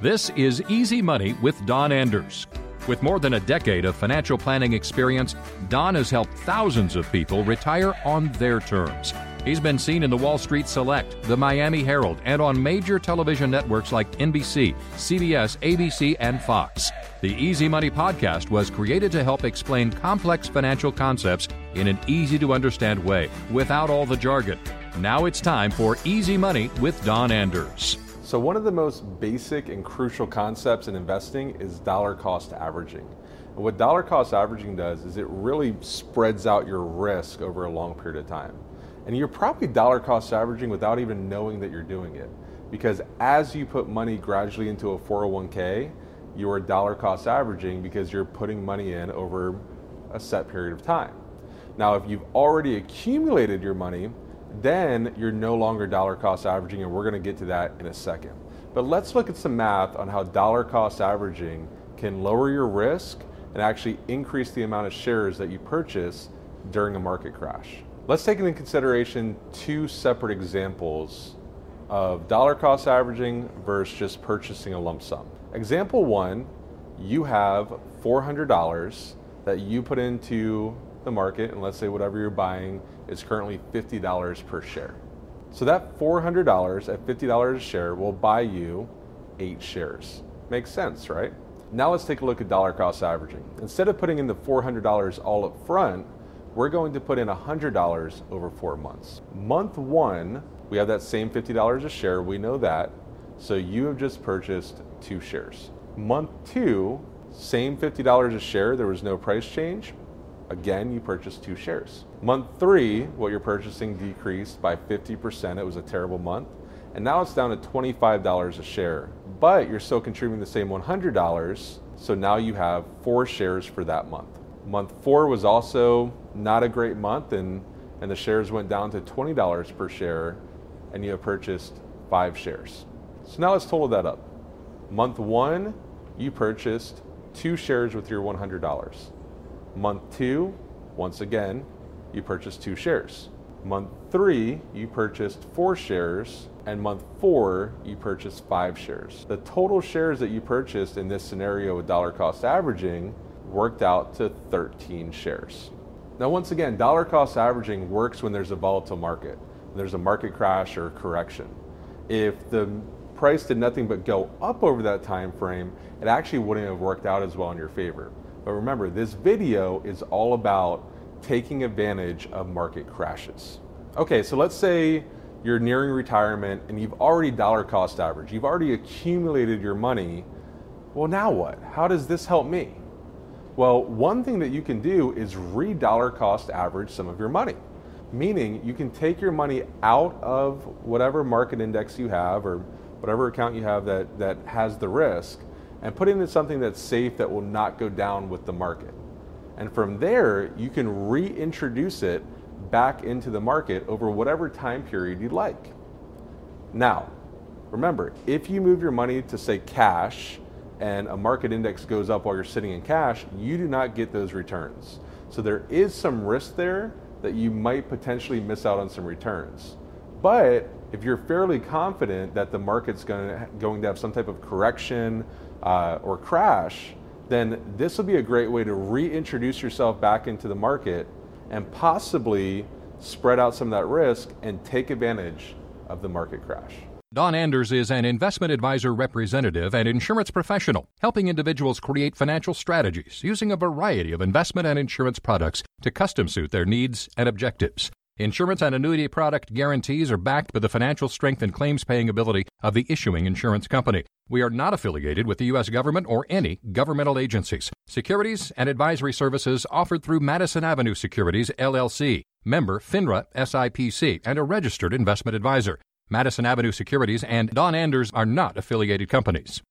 This is Easy Money with Don Anders. With more than a decade of financial planning experience, Don has helped thousands of people retire on their terms. He's been seen in the Wall Street Select, the Miami Herald, and on major television networks like NBC, CBS, ABC, and Fox. The Easy Money podcast was created to help explain complex financial concepts in an easy to understand way without all the jargon. Now it's time for Easy Money with Don Anders. So, one of the most basic and crucial concepts in investing is dollar cost averaging. And what dollar cost averaging does is it really spreads out your risk over a long period of time. And you're probably dollar cost averaging without even knowing that you're doing it. Because as you put money gradually into a 401k, you are dollar cost averaging because you're putting money in over a set period of time. Now, if you've already accumulated your money, then you're no longer dollar cost averaging, and we're going to get to that in a second. But let's look at some math on how dollar cost averaging can lower your risk and actually increase the amount of shares that you purchase during a market crash. Let's take into consideration two separate examples of dollar cost averaging versus just purchasing a lump sum. Example one, you have $400 that you put into the market, and let's say whatever you're buying is currently $50 per share. So that $400 at $50 a share will buy you eight shares. Makes sense, right? Now let's take a look at dollar cost averaging. Instead of putting in the $400 all up front, we're going to put in $100 over four months. Month one, we have that same $50 a share, we know that. So you have just purchased two shares. Month two, same $50 a share, there was no price change. Again, you purchased two shares. Month three, what you're purchasing decreased by 50%. It was a terrible month. And now it's down to $25 a share. But you're still contributing the same $100. So now you have four shares for that month. Month four was also not a great month, and, and the shares went down to $20 per share, and you have purchased five shares. So now let's total that up. Month one, you purchased two shares with your $100. Month two, once again, you purchased two shares. Month three, you purchased four shares, and month four, you purchased five shares. The total shares that you purchased in this scenario with dollar cost averaging worked out to 13 shares. Now, once again, dollar cost averaging works when there's a volatile market, there's a market crash or correction. If the price did nothing but go up over that time frame, it actually wouldn't have worked out as well in your favor. But remember, this video is all about taking advantage of market crashes. Okay, so let's say you're nearing retirement and you've already dollar cost average, you've already accumulated your money. Well, now what? How does this help me? Well, one thing that you can do is re dollar cost average some of your money. Meaning you can take your money out of whatever market index you have or whatever account you have that, that has the risk and put into something that's safe that will not go down with the market. And from there, you can reintroduce it back into the market over whatever time period you'd like. Now, remember, if you move your money to say cash and a market index goes up while you're sitting in cash, you do not get those returns. So there is some risk there that you might potentially miss out on some returns. But if you're fairly confident that the market's going to, going to have some type of correction uh, or crash, then this will be a great way to reintroduce yourself back into the market and possibly spread out some of that risk and take advantage of the market crash. Don Anders is an investment advisor representative and insurance professional, helping individuals create financial strategies using a variety of investment and insurance products to custom suit their needs and objectives. Insurance and annuity product guarantees are backed by the financial strength and claims paying ability of the issuing insurance company. We are not affiliated with the U.S. government or any governmental agencies. Securities and advisory services offered through Madison Avenue Securities, LLC, member FINRA SIPC, and a registered investment advisor. Madison Avenue Securities and Don Anders are not affiliated companies.